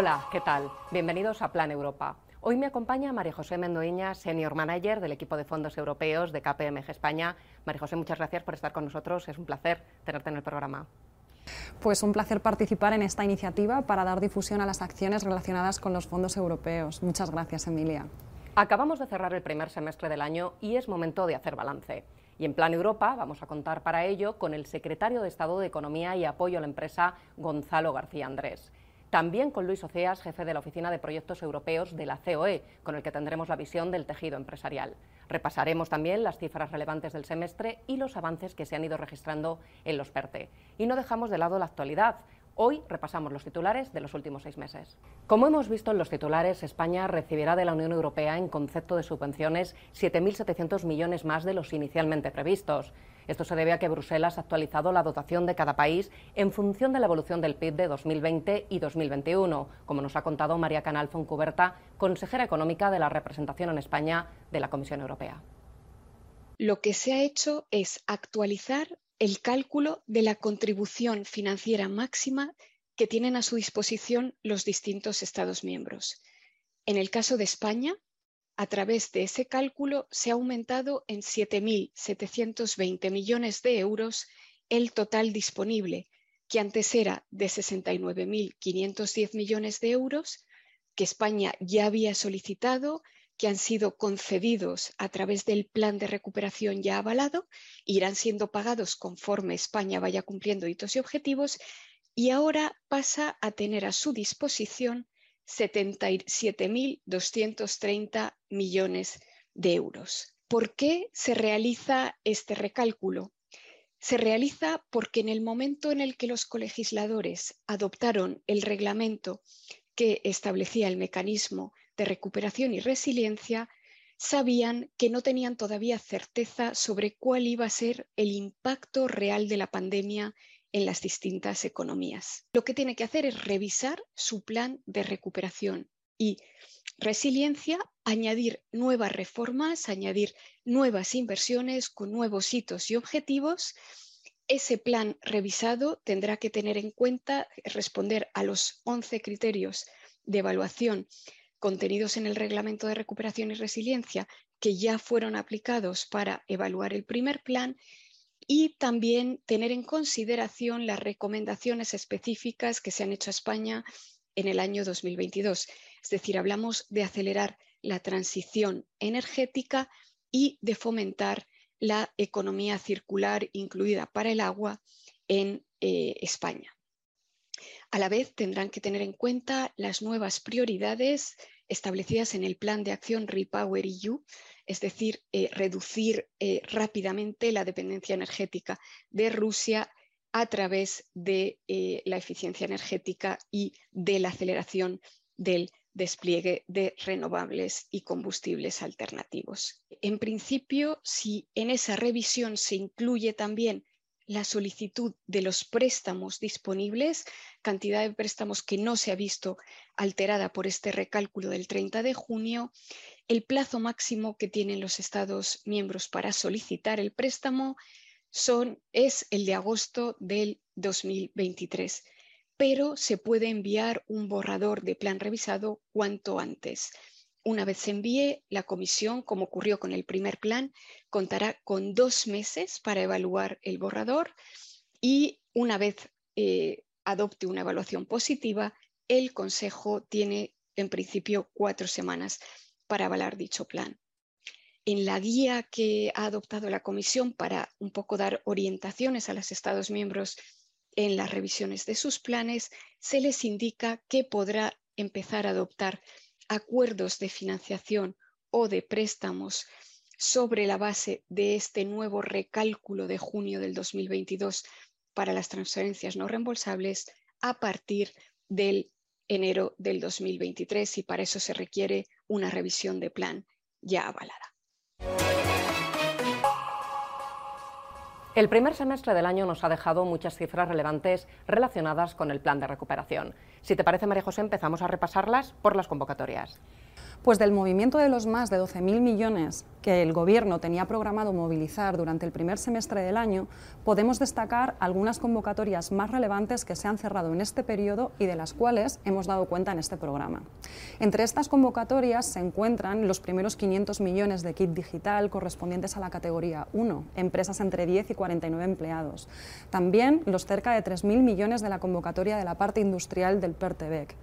Hola, ¿qué tal? Bienvenidos a Plan Europa. Hoy me acompaña María José Mendoiña, Senior Manager del equipo de fondos europeos de KPMG España. María José, muchas gracias por estar con nosotros. Es un placer tenerte en el programa. Pues un placer participar en esta iniciativa para dar difusión a las acciones relacionadas con los fondos europeos. Muchas gracias, Emilia. Acabamos de cerrar el primer semestre del año y es momento de hacer balance. Y en Plan Europa vamos a contar para ello con el secretario de Estado de Economía y Apoyo a la Empresa, Gonzalo García Andrés. También con Luis Oceas, jefe de la Oficina de Proyectos Europeos de la COE, con el que tendremos la visión del tejido empresarial. Repasaremos también las cifras relevantes del semestre y los avances que se han ido registrando en los PERTE. Y no dejamos de lado la actualidad. Hoy repasamos los titulares de los últimos seis meses. Como hemos visto en los titulares, España recibirá de la Unión Europea en concepto de subvenciones 7.700 millones más de los inicialmente previstos. Esto se debe a que Bruselas ha actualizado la dotación de cada país en función de la evolución del PIB de 2020 y 2021, como nos ha contado María Canal Foncuberta, consejera económica de la representación en España de la Comisión Europea. Lo que se ha hecho es actualizar el cálculo de la contribución financiera máxima que tienen a su disposición los distintos Estados miembros. En el caso de España, a través de ese cálculo se ha aumentado en 7.720 millones de euros el total disponible, que antes era de 69.510 millones de euros, que España ya había solicitado, que han sido concedidos a través del plan de recuperación ya avalado, irán siendo pagados conforme España vaya cumpliendo hitos y objetivos, y ahora pasa a tener a su disposición 77.230 millones de euros. ¿Por qué se realiza este recálculo? Se realiza porque en el momento en el que los colegisladores adoptaron el reglamento que establecía el mecanismo de recuperación y resiliencia, sabían que no tenían todavía certeza sobre cuál iba a ser el impacto real de la pandemia en las distintas economías. Lo que tiene que hacer es revisar su plan de recuperación y resiliencia, añadir nuevas reformas, añadir nuevas inversiones con nuevos hitos y objetivos. Ese plan revisado tendrá que tener en cuenta responder a los 11 criterios de evaluación contenidos en el Reglamento de Recuperación y Resiliencia que ya fueron aplicados para evaluar el primer plan y también tener en consideración las recomendaciones específicas que se han hecho a España en el año 2022. Es decir, hablamos de acelerar la transición energética y de fomentar la economía circular, incluida para el agua, en eh, España. A la vez, tendrán que tener en cuenta las nuevas prioridades establecidas en el Plan de Acción Repower EU, es decir, eh, reducir eh, rápidamente la dependencia energética de Rusia a través de eh, la eficiencia energética y de la aceleración del despliegue de renovables y combustibles alternativos. En principio, si en esa revisión se incluye también la solicitud de los préstamos disponibles, cantidad de préstamos que no se ha visto alterada por este recálculo del 30 de junio, el plazo máximo que tienen los Estados miembros para solicitar el préstamo son, es el de agosto del 2023, pero se puede enviar un borrador de plan revisado cuanto antes. Una vez se envíe, la comisión, como ocurrió con el primer plan, contará con dos meses para evaluar el borrador y una vez eh, adopte una evaluación positiva, el Consejo tiene en principio cuatro semanas para avalar dicho plan. En la guía que ha adoptado la Comisión para un poco dar orientaciones a los Estados miembros en las revisiones de sus planes, se les indica que podrá empezar a adoptar acuerdos de financiación o de préstamos sobre la base de este nuevo recálculo de junio del 2022 para las transferencias no reembolsables a partir del enero del 2023 y para eso se requiere una revisión de plan ya avalada. El primer semestre del año nos ha dejado muchas cifras relevantes relacionadas con el plan de recuperación. Si te parece, María José, empezamos a repasarlas por las convocatorias. Pues del movimiento de los más de 12.000 millones que el Gobierno tenía programado movilizar durante el primer semestre del año, podemos destacar algunas convocatorias más relevantes que se han cerrado en este periodo y de las cuales hemos dado cuenta en este programa. Entre estas convocatorias se encuentran los primeros 500 millones de kit digital correspondientes a la categoría 1, empresas entre 10 y 49 empleados. También los cerca de 3.000 millones de la convocatoria de la parte industrial del PERTEBEC.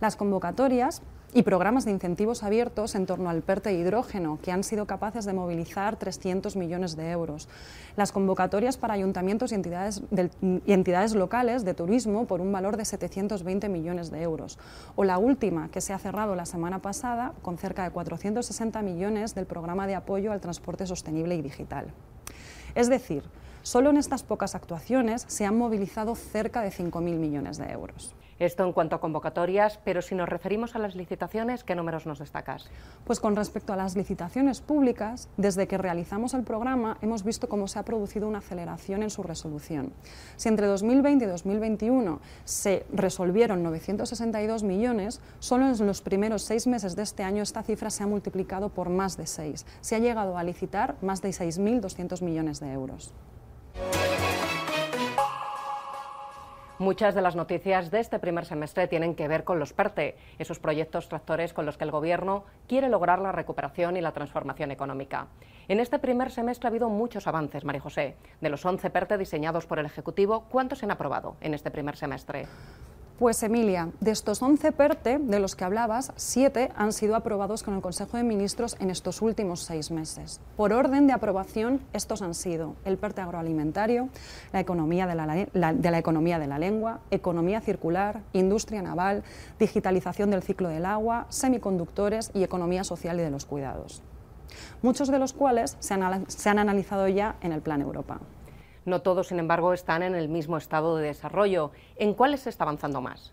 Las convocatorias y programas de incentivos abiertos en torno al PERTE hidrógeno, que han sido capaces de movilizar 300 millones de euros. Las convocatorias para ayuntamientos y entidades, y entidades locales de turismo por un valor de 720 millones de euros. O la última, que se ha cerrado la semana pasada, con cerca de 460 millones del programa de apoyo al transporte sostenible y digital. Es decir, solo en estas pocas actuaciones se han movilizado cerca de 5.000 millones de euros. Esto en cuanto a convocatorias, pero si nos referimos a las licitaciones, ¿qué números nos destacas? Pues con respecto a las licitaciones públicas, desde que realizamos el programa hemos visto cómo se ha producido una aceleración en su resolución. Si entre 2020 y 2021 se resolvieron 962 millones, solo en los primeros seis meses de este año esta cifra se ha multiplicado por más de seis. Se ha llegado a licitar más de 6.200 millones de euros. Muchas de las noticias de este primer semestre tienen que ver con los PERTE, esos proyectos tractores con los que el Gobierno quiere lograr la recuperación y la transformación económica. En este primer semestre ha habido muchos avances, María José. De los 11 PERTE diseñados por el Ejecutivo, ¿cuántos se han aprobado en este primer semestre? Pues Emilia, de estos 11 PERTE de los que hablabas, 7 han sido aprobados con el Consejo de Ministros en estos últimos seis meses. Por orden de aprobación, estos han sido el PERTE agroalimentario, la economía de la, de la economía de la lengua, economía circular, industria naval, digitalización del ciclo del agua, semiconductores y economía social y de los cuidados. Muchos de los cuales se han, se han analizado ya en el Plan Europa. No todos, sin embargo, están en el mismo estado de desarrollo. ¿En cuáles se está avanzando más?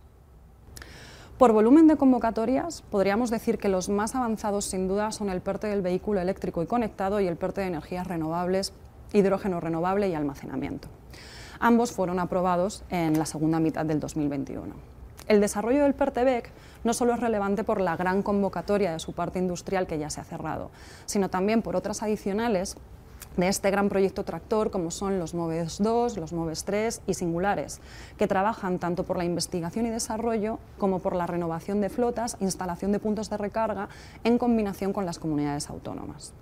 Por volumen de convocatorias, podríamos decir que los más avanzados sin duda son el PERTE del vehículo eléctrico y conectado y el PERTE de energías renovables, hidrógeno renovable y almacenamiento. Ambos fueron aprobados en la segunda mitad del 2021. El desarrollo del PERTEBEC no solo es relevante por la gran convocatoria de su parte industrial que ya se ha cerrado, sino también por otras adicionales de este gran proyecto tractor como son los MOVES 2, los MOVES 3 y Singulares, que trabajan tanto por la investigación y desarrollo como por la renovación de flotas, instalación de puntos de recarga en combinación con las comunidades autónomas.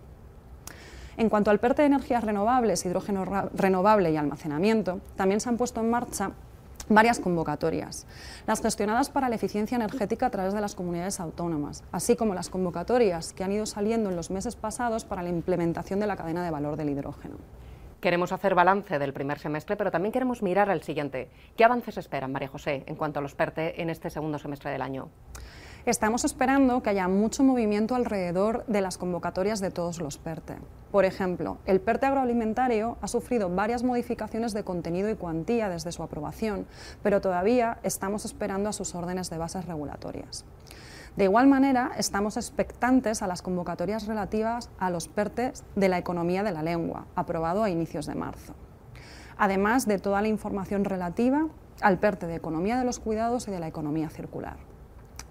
En cuanto al PERTE de energías renovables, hidrógeno renovable y almacenamiento, también se han puesto en marcha varias convocatorias, las gestionadas para la eficiencia energética a través de las comunidades autónomas, así como las convocatorias que han ido saliendo en los meses pasados para la implementación de la cadena de valor del hidrógeno. Queremos hacer balance del primer semestre, pero también queremos mirar al siguiente. ¿Qué avances esperan, María José, en cuanto a los PERTE en este segundo semestre del año? Estamos esperando que haya mucho movimiento alrededor de las convocatorias de todos los PERTE. Por ejemplo, el PERTE agroalimentario ha sufrido varias modificaciones de contenido y cuantía desde su aprobación, pero todavía estamos esperando a sus órdenes de bases regulatorias. De igual manera, estamos expectantes a las convocatorias relativas a los PERTE de la economía de la lengua, aprobado a inicios de marzo, además de toda la información relativa al PERTE de economía de los cuidados y de la economía circular.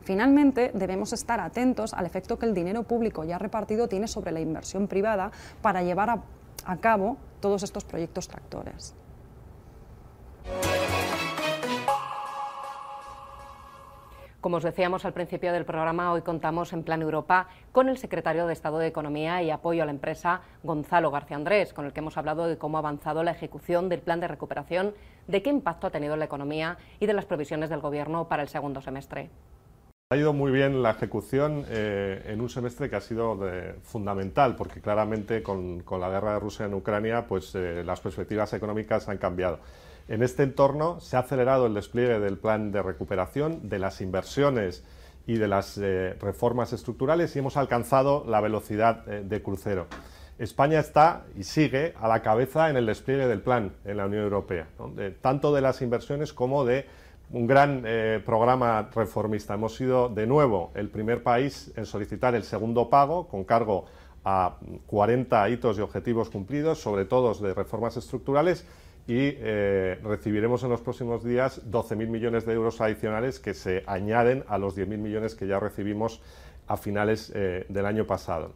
Finalmente, debemos estar atentos al efecto que el dinero público ya repartido tiene sobre la inversión privada para llevar a, cabo todos estos proyectos tractores. Como os decíamos al principio del programa, hoy contamos en Plan Europa con el secretario de Estado de Economía y Apoyo a la Empresa, Gonzalo García Andrés, con el que hemos hablado de cómo ha avanzado la ejecución del plan de recuperación, de qué impacto ha tenido en la economía y de las previsiones del Gobierno para el segundo semestre. Ha ido muy bien la ejecución eh, en un semestre que ha sido fundamental, porque claramente con, la guerra de Rusia en Ucrania, pues eh, las perspectivas económicas han cambiado. En este entorno se ha acelerado el despliegue del plan de recuperación, de las inversiones y de las eh, reformas estructurales y hemos alcanzado la velocidad de crucero. España está y sigue a la cabeza en el despliegue del plan en la Unión Europea, tanto de las inversiones como de un gran eh, programa reformista. Hemos sido de nuevo el primer país en solicitar el segundo pago con cargo a 40 hitos y objetivos cumplidos, sobre todo de reformas estructurales, y eh, recibiremos en los próximos días 12.000 millones de euros adicionales que se añaden a los 10.000 millones que ya recibimos a finales del año pasado.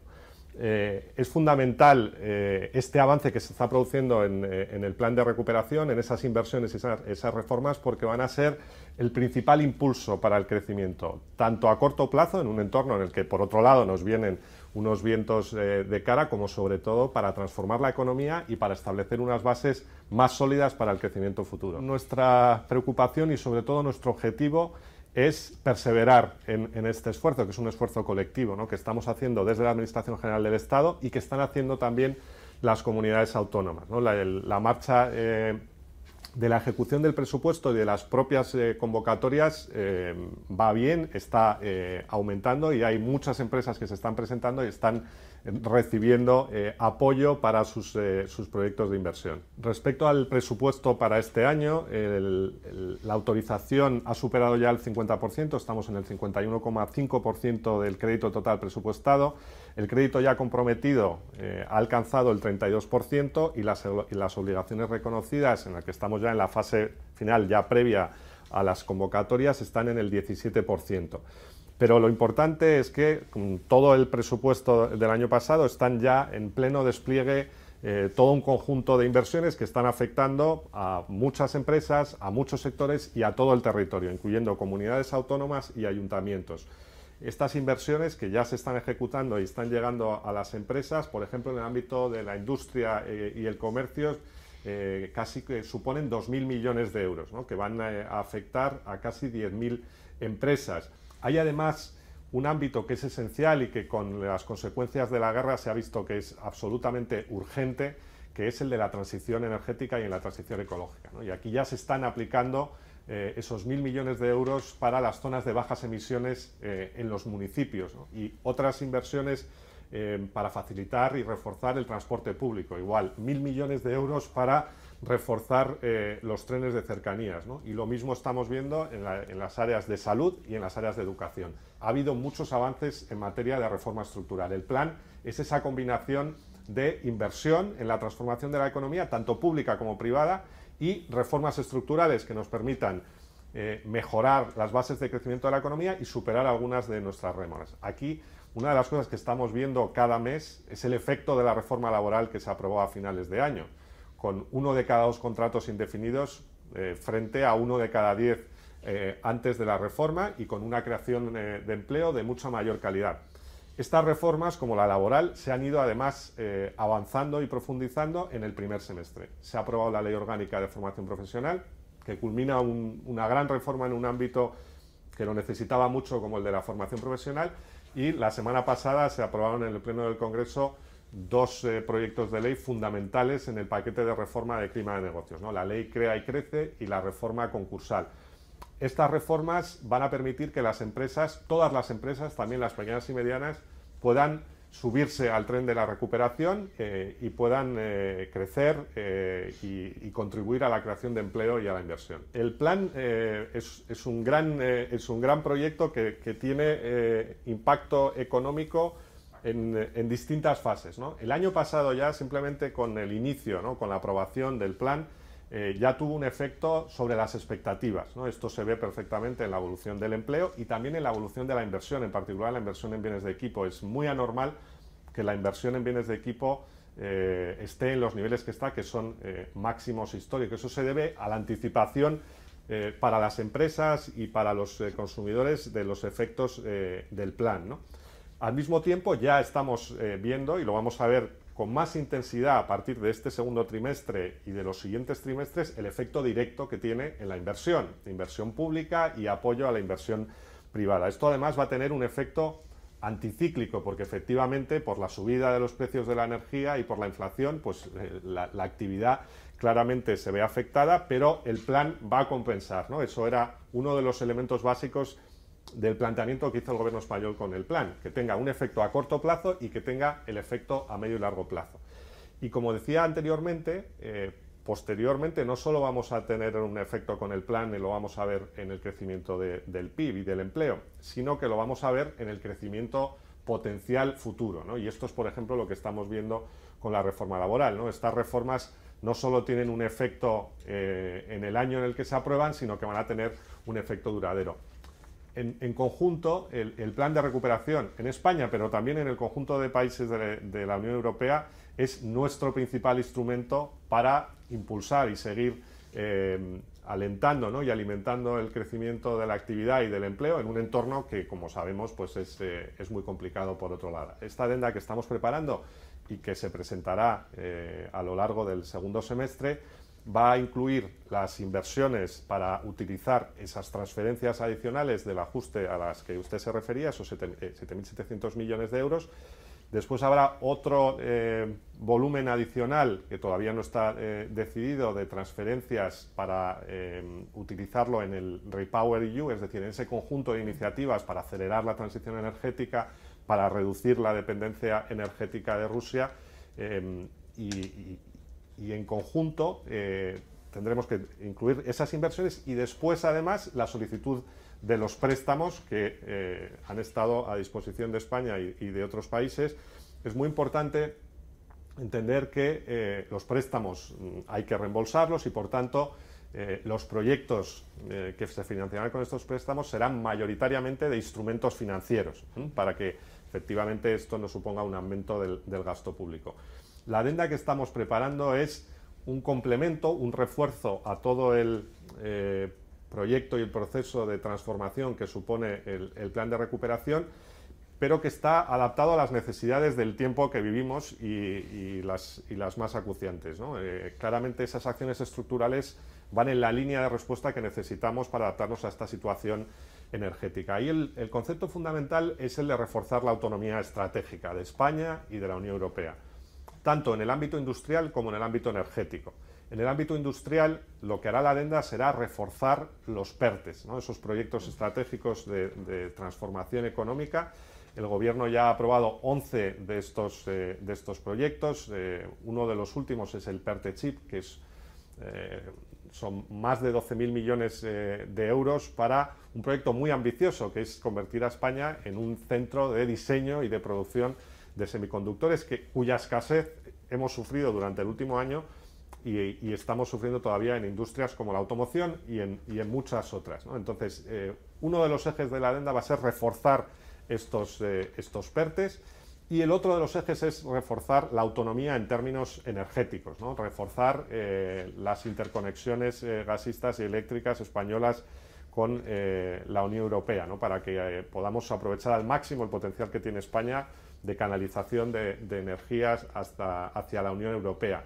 Eh, es fundamental eh, este avance que se está produciendo en, eh, el plan de recuperación, en esas inversiones y esas, reformas, porque van a ser el principal impulso para el crecimiento, tanto a corto plazo, en un entorno en el que, por otro lado, nos vienen unos vientos de cara, como sobre todo para transformar la economía y para establecer unas bases más sólidas para el crecimiento futuro. Nuestra preocupación y, sobre todo, nuestro objetivo es perseverar en, este esfuerzo, que es un esfuerzo colectivo, que estamos haciendo desde la Administración General del Estado y que están haciendo también las comunidades autónomas. La, marcha eh, de la ejecución del presupuesto y de las propias eh, convocatorias eh, va bien, está aumentando y hay muchas empresas que se están presentando y están recibiendo eh, apoyo para sus, eh, sus, proyectos de inversión. Respecto al presupuesto para este año, la autorización ha superado ya el 50%, estamos en el 51,5% del crédito total presupuestado. El crédito ya comprometido eh, ha alcanzado el 32% y las, y las obligaciones reconocidas, en las que estamos ya en la fase final, ya previa a las convocatorias, están en el 17%. Pero lo importante es que con todo el presupuesto del año pasado están ya en pleno despliegue eh, todo un conjunto de inversiones que están afectando a muchas empresas, a muchos sectores y a todo el territorio, incluyendo comunidades autónomas y ayuntamientos. Estas inversiones que ya se están ejecutando y están llegando a las empresas, por ejemplo, en el ámbito de la industria eh, y el comercio, eh, casi que suponen 2.000 millones de euros, que van a afectar a casi 10.000 empresas. Hay además un ámbito que es esencial y que con las consecuencias de la guerra se ha visto que es absolutamente urgente, que es el de la transición energética y la transición ecológica. Y aquí ya se están aplicando eh, esos mil millones de euros para las zonas de bajas emisiones eh, en los municipios y otras inversiones eh, para facilitar y reforzar el transporte público. Igual, mil millones de euros para reforzar eh, los trenes de cercanías. Y lo mismo estamos viendo en, las áreas de salud y en las áreas de educación. Ha habido muchos avances en materia de reforma estructural. El plan es esa combinación de inversión en la transformación de la economía, tanto pública como privada, y reformas estructurales que nos permitan eh, mejorar las bases de crecimiento de la economía y superar algunas de nuestras rémoras. Aquí, una de las cosas que estamos viendo cada mes es el efecto de la reforma laboral que se aprobó a finales de año con uno de cada dos contratos indefinidos eh, frente a uno de cada diez eh, antes de la reforma y con una creación eh, de empleo de mucha mayor calidad. Estas reformas, como la laboral, se han ido además avanzando y profundizando en el primer semestre. Se ha aprobado la Ley Orgánica de Formación Profesional, que culmina una gran reforma en un ámbito que lo necesitaba mucho, como el de la formación profesional, y la semana pasada se aprobaron en el Pleno del Congreso dos eh, proyectos de ley fundamentales en el paquete de reforma de clima de negocios, la ley Crea y Crece y la reforma concursal. Estas reformas van a permitir que las empresas, todas las empresas, también las pequeñas y medianas, puedan subirse al tren de la recuperación eh, y puedan eh, crecer y, contribuir a la creación de empleo y a la inversión. El plan es, un gran, es un gran proyecto que tiene impacto económico en, distintas fases. El año pasado ya simplemente con el inicio, con la aprobación del plan, eh, ya tuvo un efecto sobre las expectativas. Esto se ve perfectamente en la evolución del empleo y también en la evolución de la inversión, en particular la inversión en bienes de equipo. Es muy anormal que la inversión en bienes de equipo eh, esté en los niveles que está, que son eh, máximos históricos. Eso se debe a la anticipación para las empresas y para los consumidores de los efectos del plan. Al mismo tiempo, ya estamos eh, viendo, y lo vamos a ver con más intensidad a partir de este segundo trimestre y de los siguientes trimestres, el efecto directo que tiene en la inversión, inversión pública y apoyo a la inversión privada. Esto además va a tener un efecto anticíclico, porque efectivamente por la subida de los precios de la energía y por la inflación, pues eh, la, actividad claramente se ve afectada, pero el plan va a compensar. ¿no? Eso era uno de los elementos básicos del planteamiento que hizo el gobierno español con el plan, que tenga un efecto a corto plazo y que tenga el efecto a medio y largo plazo. Y como decía anteriormente, eh, posteriormente no solo vamos a tener un efecto con el plan y lo vamos a ver en el crecimiento del PIB y del empleo, sino que lo vamos a ver en el crecimiento potencial futuro. Y esto es, por ejemplo, lo que estamos viendo con la reforma laboral. ¿no? Estas reformas no solo tienen un efecto eh, en el año en el que se aprueban, sino que van a tener un efecto duradero. En, conjunto, el, plan de recuperación en España, pero también en el conjunto de países de, la Unión Europea, es nuestro principal instrumento para impulsar y seguir eh, alentando y alimentando el crecimiento de la actividad y del empleo en un entorno que, como sabemos, pues es, eh, muy complicado por otro lado. Esta adenda que estamos preparando y que se presentará eh, a lo largo del segundo semestre va a incluir las inversiones para utilizar esas transferencias adicionales del ajuste a las que usted se refería, esos 7.700 eh, millones de euros. Después habrá otro eh, volumen adicional que todavía no está eh, decidido de transferencias para utilizarlo en el Repower EU, es decir, en ese conjunto de iniciativas para acelerar la transición energética, para reducir la dependencia energética de Rusia y, y en conjunto eh, tendremos que incluir esas inversiones y después además la solicitud de los préstamos que eh, han estado a disposición de España y, de otros países. Es muy importante entender que eh, los préstamos mm, hay que reembolsarlos y por tanto los proyectos que se financiarán con estos préstamos serán mayoritariamente de instrumentos financieros para que efectivamente esto no suponga un aumento del gasto público. La adenda que estamos preparando es un complemento, un refuerzo a todo el eh, proyecto y el proceso de transformación que supone el, plan de recuperación, pero que está adaptado a las necesidades del tiempo que vivimos y, las, más acuciantes. Eh, claramente esas acciones estructurales van en la línea de respuesta que necesitamos para adaptarnos a esta situación energética. Y el concepto fundamental es el de reforzar la autonomía estratégica de España y de la Unión Europea tanto en el ámbito industrial como en el ámbito energético. En el ámbito industrial, lo que hará la adenda será reforzar los PERTES, esos proyectos estratégicos de, transformación económica. El Gobierno ya ha aprobado 11 de estos, eh, de estos proyectos. Eh, uno de los últimos es el PERTE Chip, que es, eh, son más de 12.000 millones de euros para un proyecto muy ambicioso, que es convertir a España en un centro de diseño y de producción de semiconductores que, cuya escasez hemos sufrido durante el último año y, estamos sufriendo todavía en industrias como la automoción y en, muchas otras. Entonces, eh, uno de los ejes de la adenda va a ser reforzar estos, eh, estos PERTES y el otro de los ejes es reforzar la autonomía en términos energéticos, reforzar eh, las interconexiones gasistas y eléctricas españolas con la Unión Europea, para que podamos aprovechar al máximo el potencial que tiene España de canalización de, energías hasta, hacia la Unión Europea.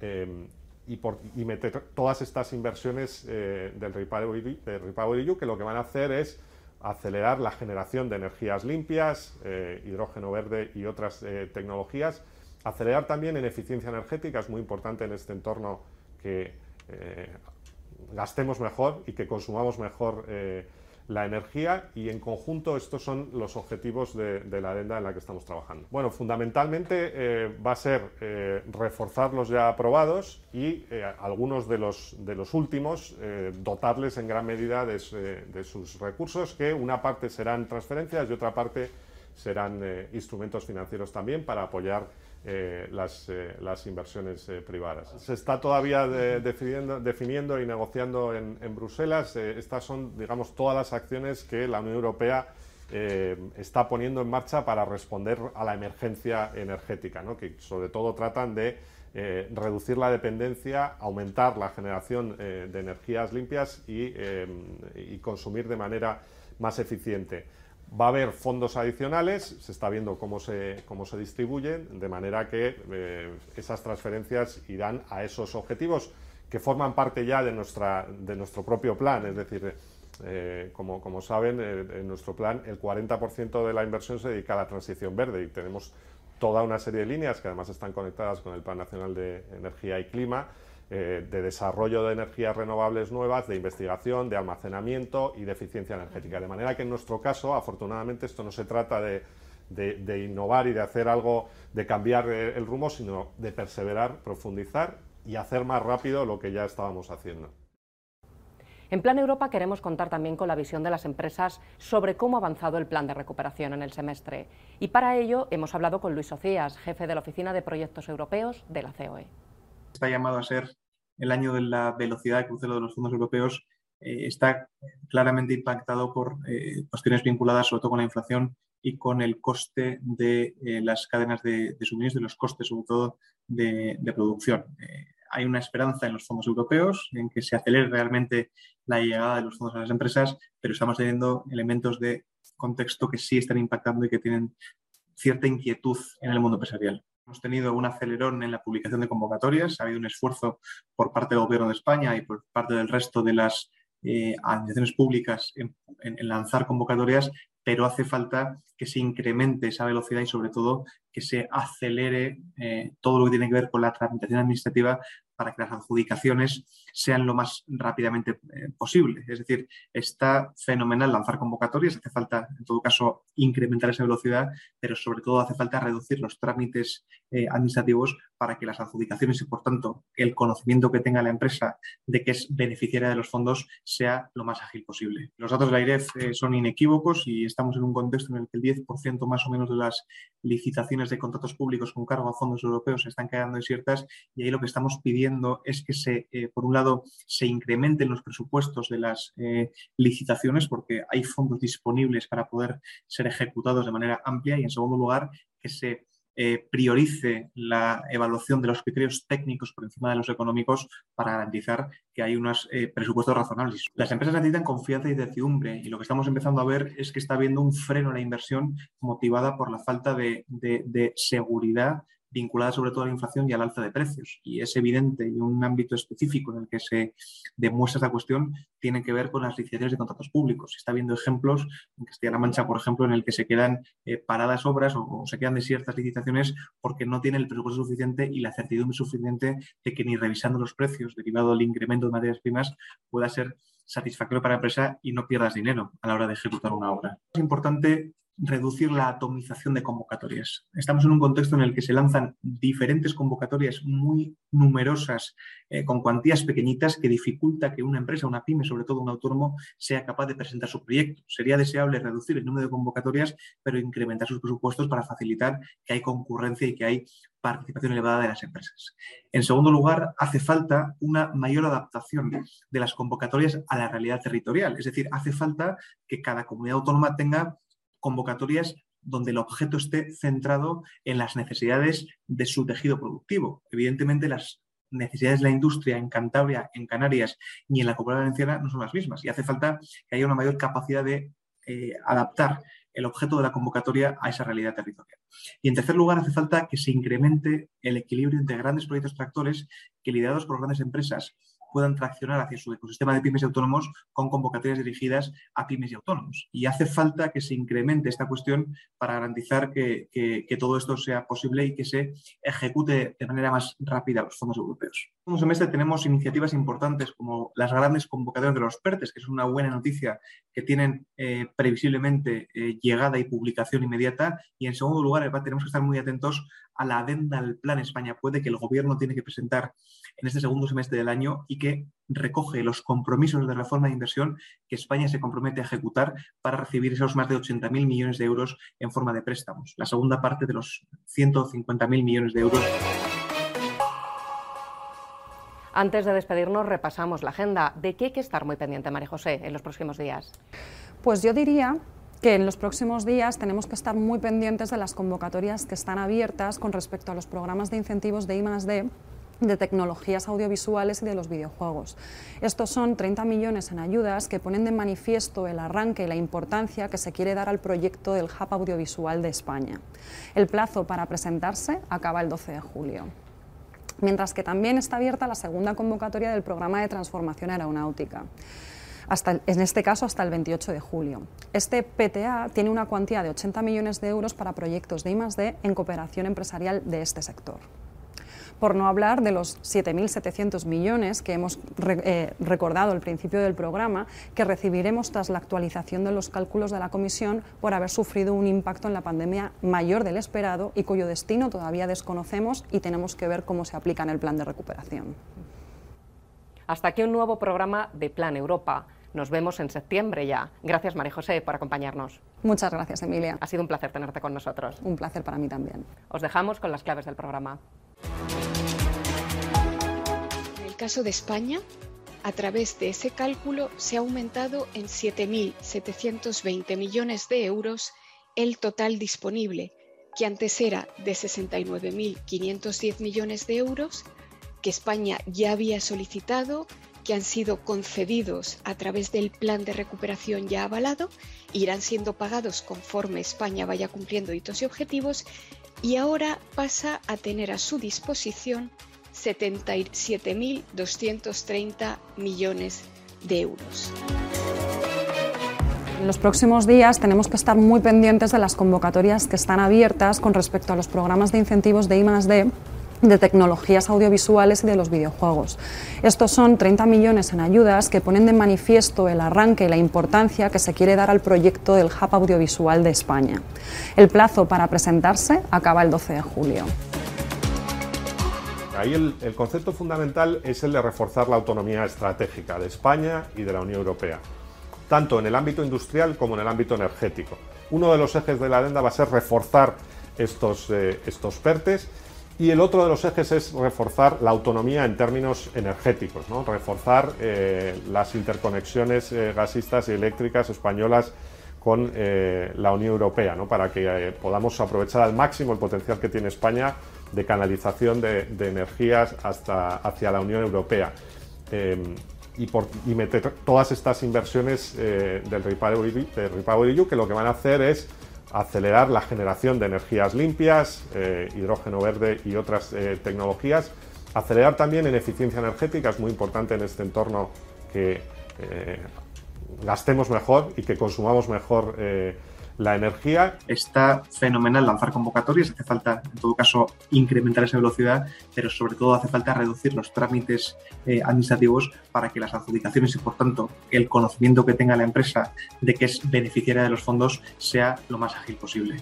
Em, y, por, meter todas estas inversiones eh, del Repower, EU, que lo que van a hacer es acelerar la generación de energías limpias, eh, hidrógeno verde y otras eh, tecnologías, acelerar también en eficiencia energética, es muy importante en este entorno que gastemos mejor y que consumamos mejor la energía y en conjunto estos son los objetivos de, la adenda en la que estamos trabajando. Bueno, fundamentalmente eh, va a ser eh, reforzar los ya aprobados y eh, algunos de los, de los últimos dotarles en gran medida de, de, sus recursos, que una parte serán transferencias y otra parte serán instrumentos financieros también para apoyar eh, las, eh, las, inversiones eh, privadas. Se está todavía definiendo, y negociando en, Bruselas. estas son, digamos, todas las acciones que la Unión Europea está poniendo en marcha para responder a la emergencia energética, que sobre todo tratan de reducir la dependencia, aumentar la generación de energías limpias y, y consumir de manera más eficiente. Va a haber fondos adicionales, se está viendo cómo se, cómo se distribuyen, de manera que eh, esas transferencias irán a esos objetivos que forman parte ya de, nuestra, de nuestro propio plan. Es decir, eh, como, como, saben, eh, en nuestro plan el 40% de la inversión se dedica a la transición verde y tenemos toda una serie de líneas que además están conectadas con el Plan Nacional de Energía y Clima eh, de desarrollo de energías renovables nuevas, de investigación, de almacenamiento y de eficiencia energética. De manera que en nuestro caso, afortunadamente, esto no se trata de, innovar y de hacer algo, de cambiar eh, el rumbo, sino de perseverar, profundizar y hacer más rápido lo que ya estábamos haciendo. En Plan Europa queremos contar también con la visión de las empresas sobre cómo ha avanzado el plan de recuperación en el semestre. Y para ello hemos hablado con Luis Ocías, jefe de la Oficina de Proyectos Europeos de la COE está llamado a ser el año de la velocidad de crucero de los fondos europeos está claramente impactado por cuestiones vinculadas sobre todo con la inflación y con el coste de las cadenas de, suministro y los costes sobre todo de, de producción hay una esperanza en los fondos europeos, en que se acelere realmente la llegada de los fondos a las empresas, pero estamos teniendo elementos de contexto que sí están impactando y que tienen cierta inquietud en el mundo empresarial. Hemos tenido un acelerón en la publicación de convocatorias, ha habido un esfuerzo por parte del Gobierno de España y por parte del resto de las eh, administraciones públicas en, lanzar convocatorias, pero hace falta que se incremente esa velocidad y sobre todo que se acelere eh, todo lo que tiene que ver con la tramitación administrativa para que las adjudicaciones sean lo más rápidamente eh, posible. Es decir, está fenomenal lanzar convocatorias, hace falta, en todo caso, incrementar esa velocidad, pero sobre todo hace falta reducir los trámites eh, administrativos para que las adjudicaciones y, por tanto, el conocimiento que tenga la empresa de que es beneficiaria de los fondos sea lo más ágil posible. Los datos de la IREF eh, son inequívocos y estamos en un contexto en el que el 10% más o menos de las licitaciones de contratos públicos con cargo a fondos europeos se están quedando desiertas y ahí lo que estamos pidiendo es que se, eh, por un lado, se incrementen los presupuestos de las eh, licitaciones porque hay fondos disponibles para poder ser ejecutados de manera amplia y, en segundo lugar, que se eh, priorice la evaluación de los criterios técnicos por encima de los económicos para garantizar que hay unos presupuestos razonables. Las empresas necesitan confianza y certidumbre y lo que estamos empezando a ver es que está habiendo un freno en la inversión motivada por la falta de seguridad vinculada sobre todo a la inflación y al alza de precios. Y es evidente y un ámbito específico en el que se demuestra esta cuestión tiene que ver con las licitaciones de contratos públicos. Se está viendo ejemplos en Castilla-La Mancha, por ejemplo, en el que se quedan eh, paradas obras o, se quedan desiertas licitaciones porque no tienen el presupuesto suficiente y la certidumbre suficiente de que ni revisando los precios derivado del incremento de materias primas pueda ser satisfactorio para la empresa y no pierdas dinero a la hora de ejecutar una obra. Es importante reducir la atomización de convocatorias. Estamos en un contexto en el que se lanzan diferentes convocatorias muy numerosas eh, con cuantías pequeñitas que dificulta que una empresa, una pyme, sobre todo un autónomo, sea capaz de presentar su proyecto. Sería deseable reducir el número de convocatorias, pero incrementar sus presupuestos para facilitar que hay concurrencia y que hay participación elevada de las empresas. En segundo lugar, hace falta una mayor adaptación de las convocatorias a la realidad territorial. Es decir, hace falta que cada comunidad autónoma tenga convocatorias donde el objeto esté centrado en las necesidades de su tejido productivo. Evidentemente, las necesidades de la industria en Cantabria, en Canarias ni en la Comunidad Valenciana no son las mismas y hace falta que haya una mayor capacidad de eh, adaptar el objeto de la convocatoria a esa realidad territorial. Y en tercer lugar, hace falta que se incremente el equilibrio entre grandes proyectos tractores que liderados por grandes empresas puedan traccionar hacia su ecosistema de pymes y autónomos con convocatorias dirigidas a pymes y autónomos. Y hace falta que se incremente esta cuestión para garantizar que, todo esto sea posible y que se ejecute de manera más rápida los fondos europeos. En un semestre tenemos iniciativas importantes como las grandes convocatorias de los PERTES, que es una buena noticia que tienen eh, previsiblemente eh, llegada y publicación inmediata. Y en segundo lugar, tenemos que estar muy atentos a la adenda al Plan España Puede que el Gobierno tiene que presentar en este segundo semestre del año y que recoge los compromisos de reforma de inversión que España se compromete a ejecutar para recibir esos más de 80.000 millones de euros en forma de préstamos, la segunda parte de los 150.000 millones de euros. Antes de despedirnos, repasamos la agenda. ¿De qué hay que estar muy pendiente, María José, en los próximos días? Pues yo diría que en los próximos días tenemos que estar muy pendientes de las convocatorias que están abiertas con respecto a los programas de incentivos de I+D de tecnologías audiovisuales y de los videojuegos. Estos son 30 millones en ayudas que ponen de manifiesto el arranque y la importancia que se quiere dar al proyecto del Hub Audiovisual de España. El plazo para presentarse acaba el 12 de julio. Mientras que también está abierta la segunda convocatoria del programa de transformación aeronáutica en este caso hasta el 28 de julio. Este PTA tiene una cuantía de 80 millones de euros para proyectos de I+D en cooperación empresarial de este sector por no hablar de los 7.700 millones que hemos eh, recordado al principio del programa, que recibiremos tras la actualización de los cálculos de la Comisión por haber sufrido un impacto en la pandemia mayor del esperado y cuyo destino todavía desconocemos y tenemos que ver cómo se aplica en el plan de recuperación. Hasta aquí un nuevo programa de Plan Europa. Nos vemos en septiembre ya. Gracias, María José, por acompañarnos. Muchas gracias, Emilia. Ha sido un placer tenerte con nosotros. Un placer para mí también. Os dejamos con las claves del programa. En el caso de España, a través de ese cálculo se ha aumentado en 7.720 millones de euros el total disponible, que antes era de 69.510 millones de euros, que España ya había solicitado, que han sido concedidos a través del plan de recuperación ya avalado, irán siendo pagados conforme España vaya cumpliendo hitos y objetivos, y ahora pasa a tener a su disposición 77.230 millones de euros. En los próximos días tenemos que estar muy pendientes de las convocatorias que están abiertas con respecto a los programas de incentivos de I+D de tecnologías audiovisuales y de los videojuegos. Estos son 30 millones en ayudas que ponen de manifiesto el arranque y la importancia que se quiere dar al proyecto del Hub Audiovisual de España. El plazo para presentarse acaba el 12 de julio. Ahí el, concepto fundamental es el de reforzar la autonomía estratégica de España y de la Unión Europea, tanto en el ámbito industrial como en el ámbito energético. Uno de los ejes de la adenda va a ser reforzar estos, eh, estos PERTES y el otro de los ejes es reforzar la autonomía en términos energéticos, ¿no? reforzar eh, las interconexiones eh, gasistas y eléctricas españolas con la Unión Europea, ¿no? para que podamos aprovechar al máximo el potencial que tiene España de canalización de, energías hasta, hacia la Unión Europea. Y, por, meter todas estas inversiones eh, del Repower EU, que lo que van a hacer es acelerar la generación de energías limpias, eh, hidrógeno verde y otras eh, tecnologías, acelerar también en eficiencia energética, es muy importante en este entorno que gastemos mejor y que consumamos mejor la energía. Está fenomenal lanzar convocatorias, hace falta en todo caso incrementar esa velocidad, pero sobre todo hace falta reducir los trámites eh, administrativos para que las adjudicaciones y por tanto el conocimiento que tenga la empresa de que es beneficiaria de los fondos sea lo más ágil posible.